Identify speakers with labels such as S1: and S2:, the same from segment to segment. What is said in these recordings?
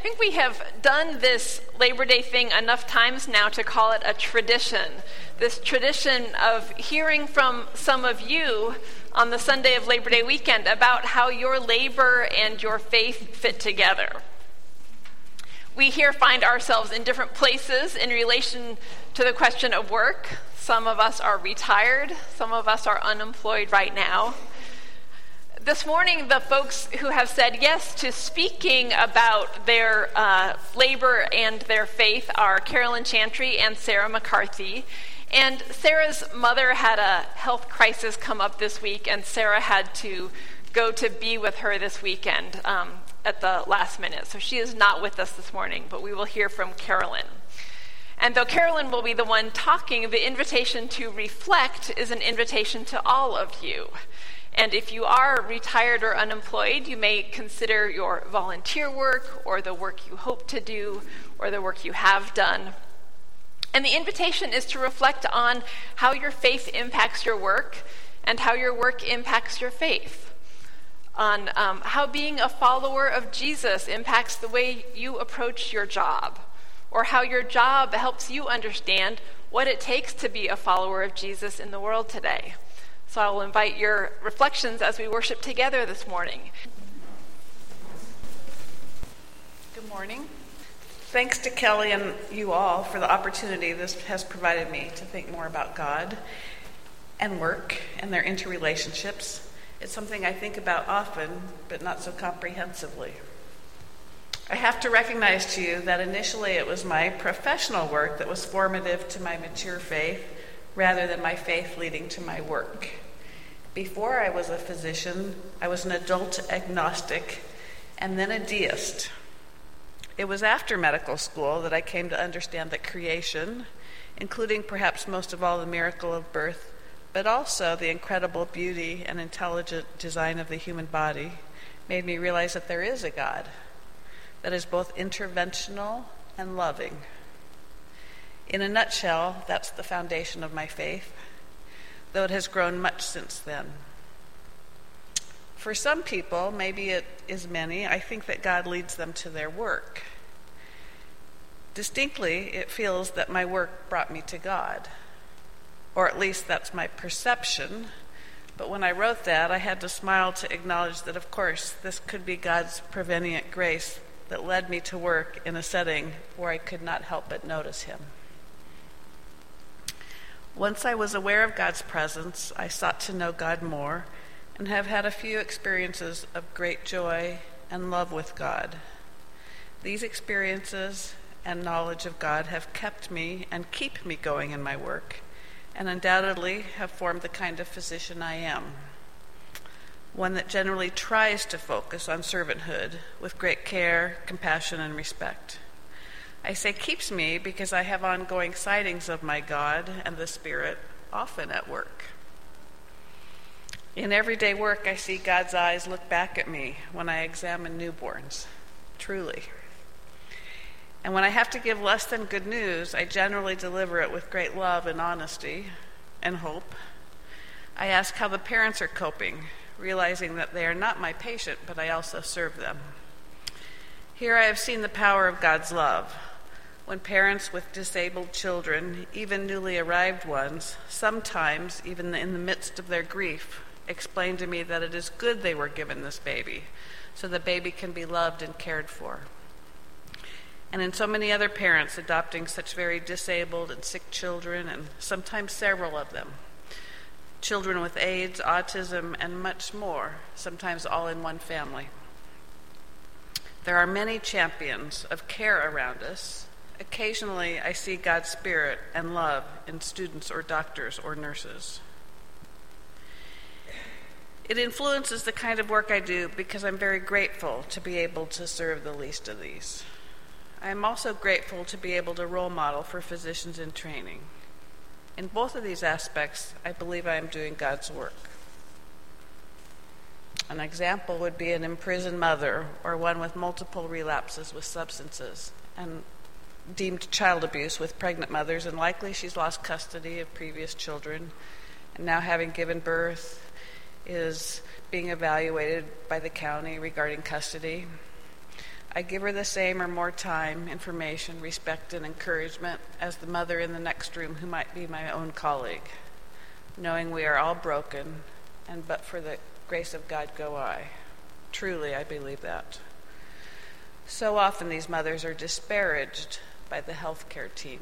S1: think we have done this Labor Day thing enough times now to call it a tradition. This tradition of hearing from some of you on the Sunday of Labor Day weekend about how your labor and your faith fit together. We here find ourselves in different places in relation to the question of work. Some of us are retired, some of us are unemployed right now. This morning, the folks who have said yes to speaking about their uh, labor and their faith are Carolyn Chantry and Sarah McCarthy. And Sarah's mother had a health crisis come up this week, and Sarah had to go to be with her this weekend um, at the last minute. So she is not with us this morning, but we will hear from Carolyn. And though Carolyn will be the one talking, the invitation to reflect is an invitation to all of you. And if you are retired or unemployed, you may consider your volunteer work or the work you hope to do or the work you have done. And the invitation is to reflect on how your faith impacts your work and how your work impacts your faith. On um, how being a follower of Jesus impacts the way you approach your job, or how your job helps you understand what it takes to be a follower of Jesus in the world today. So I will invite your reflections as we worship together this morning.
S2: Good morning. Thanks to Kelly and you all for the opportunity this has provided me to think more about God and work and their interrelationships. It's something I think about often, but not so comprehensively. I have to recognize to you that initially it was my professional work that was formative to my mature faith rather than my faith leading to my work. Before I was a physician, I was an adult agnostic and then a deist. It was after medical school that I came to understand that creation, including perhaps most of all the miracle of birth, but also the incredible beauty and intelligent design of the human body, made me realize that there is a God that is both interventional and loving. In a nutshell, that's the foundation of my faith, though it has grown much since then. For some people, maybe it is many, I think that God leads them to their work. Distinctly, it feels that my work brought me to God, or at least that's my perception. But when I wrote that, I had to smile to acknowledge that, of course, this could be God's prevenient grace that led me to work in a setting where I could not help but notice Him. Once I was aware of God's presence, I sought to know God more and have had a few experiences of great joy and love with God. These experiences and knowledge of God have kept me and keep me going in my work, and undoubtedly have formed the kind of physician I am. One that generally tries to focus on servanthood with great care, compassion, and respect. I say keeps me because I have ongoing sightings of my God and the Spirit often at work. In everyday work, I see God's eyes look back at me when I examine newborns, truly. And when I have to give less than good news, I generally deliver it with great love and honesty and hope. I ask how the parents are coping, realizing that they are not my patient, but I also serve them. Here I have seen the power of God's love. When parents with disabled children, even newly arrived ones, sometimes, even in the midst of their grief, explained to me that it is good they were given this baby, so the baby can be loved and cared for. And in so many other parents adopting such very disabled and sick children, and sometimes several of them. Children with AIDS, autism, and much more, sometimes all in one family. There are many champions of care around us. Occasionally, I see God's Spirit and love in students or doctors or nurses. It influences the kind of work I do because I'm very grateful to be able to serve the least of these. I am also grateful to be able to role model for physicians in training. In both of these aspects, I believe I am doing God's work. An example would be an imprisoned mother or one with multiple relapses with substances and deemed child abuse with pregnant mothers, and likely she's lost custody of previous children, and now having given birth, is being evaluated by the county regarding custody. I give her the same or more time, information, respect, and encouragement as the mother in the next room who might be my own colleague, knowing we are all broken, and but for the grace of God go I. Truly, I believe that. So often these mothers are disparaged by the healthcare team.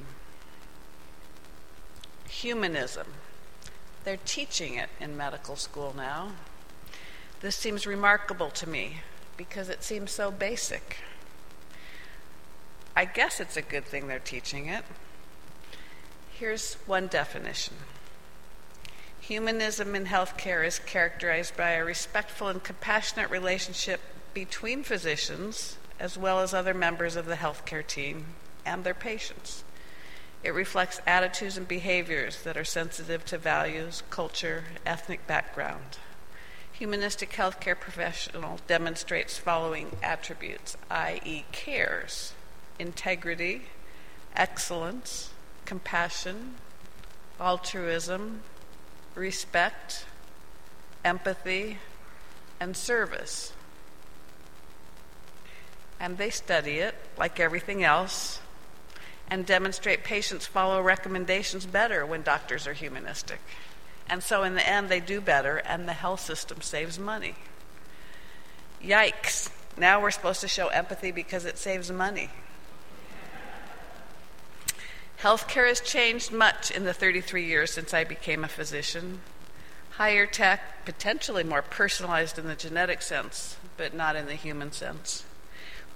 S2: Humanism. They're teaching it in medical school now. This seems remarkable to me because it seems so basic. I guess it's a good thing they're teaching it. Here's one definition Humanism in healthcare is characterized by a respectful and compassionate relationship between physicians as well as other members of the healthcare team and their patients. It reflects attitudes and behaviors that are sensitive to values, culture, ethnic background. Humanistic healthcare professional demonstrates following attributes, i.e., cares, integrity, excellence, compassion, altruism, respect, empathy, and service. And they study it like everything else and demonstrate patients follow recommendations better when doctors are humanistic. And so, in the end, they do better, and the health system saves money. Yikes. Now we're supposed to show empathy because it saves money. Healthcare has changed much in the 33 years since I became a physician. Higher tech, potentially more personalized in the genetic sense, but not in the human sense.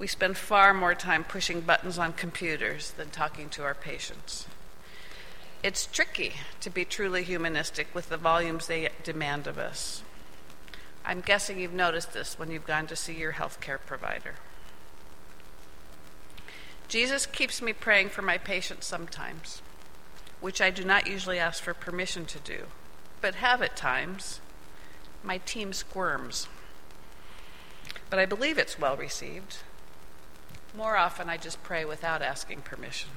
S2: We spend far more time pushing buttons on computers than talking to our patients. It's tricky to be truly humanistic with the volumes they demand of us. I'm guessing you've noticed this when you've gone to see your healthcare provider. Jesus keeps me praying for my patients sometimes, which I do not usually ask for permission to do, but have at times. My team squirms. But I believe it's well received. More often, I just pray without asking permission.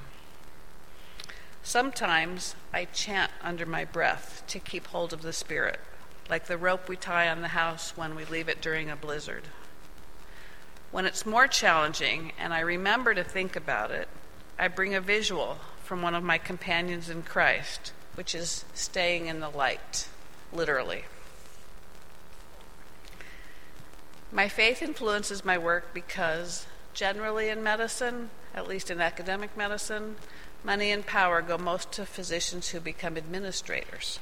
S2: Sometimes I chant under my breath to keep hold of the Spirit, like the rope we tie on the house when we leave it during a blizzard. When it's more challenging and I remember to think about it, I bring a visual from one of my companions in Christ, which is staying in the light, literally. My faith influences my work because, generally in medicine, at least in academic medicine, money and power go most to physicians who become administrators,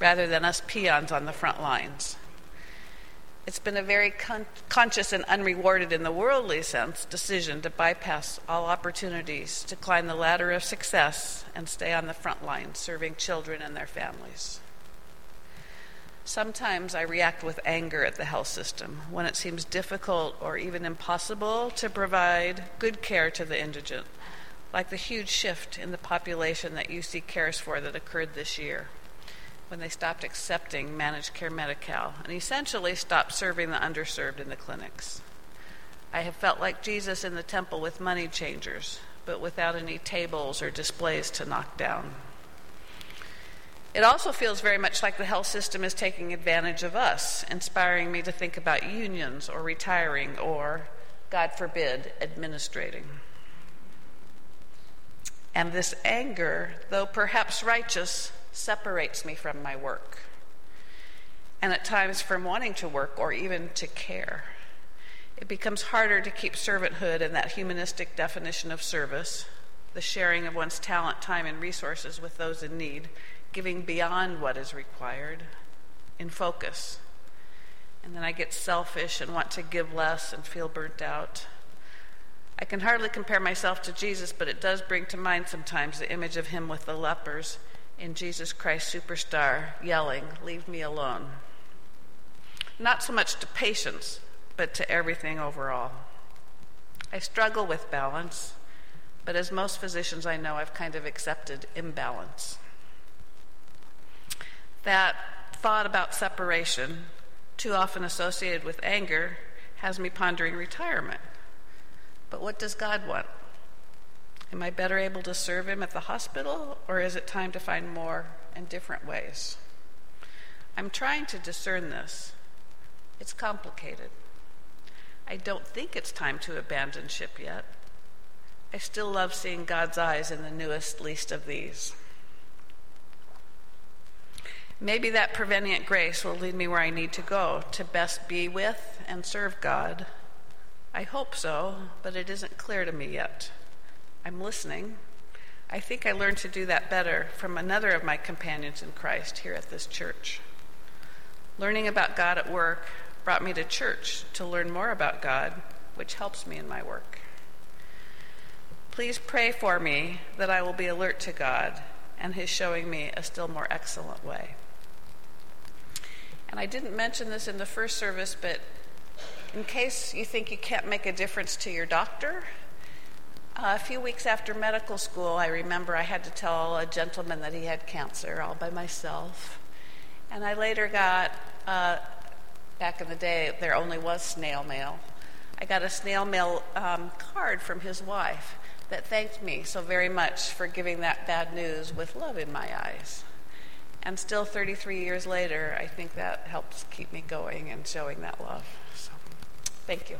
S2: rather than us peons on the front lines. It's been a very con- conscious and unrewarded in the worldly sense decision to bypass all opportunities to climb the ladder of success and stay on the front line serving children and their families. Sometimes I react with anger at the health system when it seems difficult or even impossible to provide good care to the indigent, like the huge shift in the population that UC cares for that occurred this year when they stopped accepting managed care Medi Cal and essentially stopped serving the underserved in the clinics. I have felt like Jesus in the temple with money changers, but without any tables or displays to knock down. It also feels very much like the health system is taking advantage of us, inspiring me to think about unions or retiring or, God forbid, administrating. And this anger, though perhaps righteous, separates me from my work, and at times from wanting to work or even to care. It becomes harder to keep servanthood and that humanistic definition of service, the sharing of one's talent, time, and resources with those in need, giving beyond what is required, in focus. And then I get selfish and want to give less and feel burnt out. I can hardly compare myself to Jesus, but it does bring to mind sometimes the image of him with the lepers in Jesus Christ Superstar yelling, Leave me alone. Not so much to patients, but to everything overall. I struggle with balance, but as most physicians I know, I've kind of accepted imbalance. That thought about separation, too often associated with anger, has me pondering retirement. But what does God want? Am I better able to serve him at the hospital, or is it time to find more and different ways? I'm trying to discern this. It's complicated. I don't think it's time to abandon ship yet. I still love seeing God's eyes in the newest, least of these. Maybe that prevenient grace will lead me where I need to go to best be with and serve God. I hope so, but it isn't clear to me yet. I'm listening. I think I learned to do that better from another of my companions in Christ here at this church. Learning about God at work brought me to church to learn more about God, which helps me in my work. Please pray for me that I will be alert to God and His showing me a still more excellent way. And I didn't mention this in the first service, but in case you think you can't make a difference to your doctor, uh, a few weeks after medical school, I remember I had to tell a gentleman that he had cancer all by myself. And I later got, uh, back in the day, there only was snail mail. I got a snail mail um, card from his wife that thanked me so very much for giving that bad news with love in my eyes. And still 33 years later, I think that helps keep me going and showing that love. So, thank you.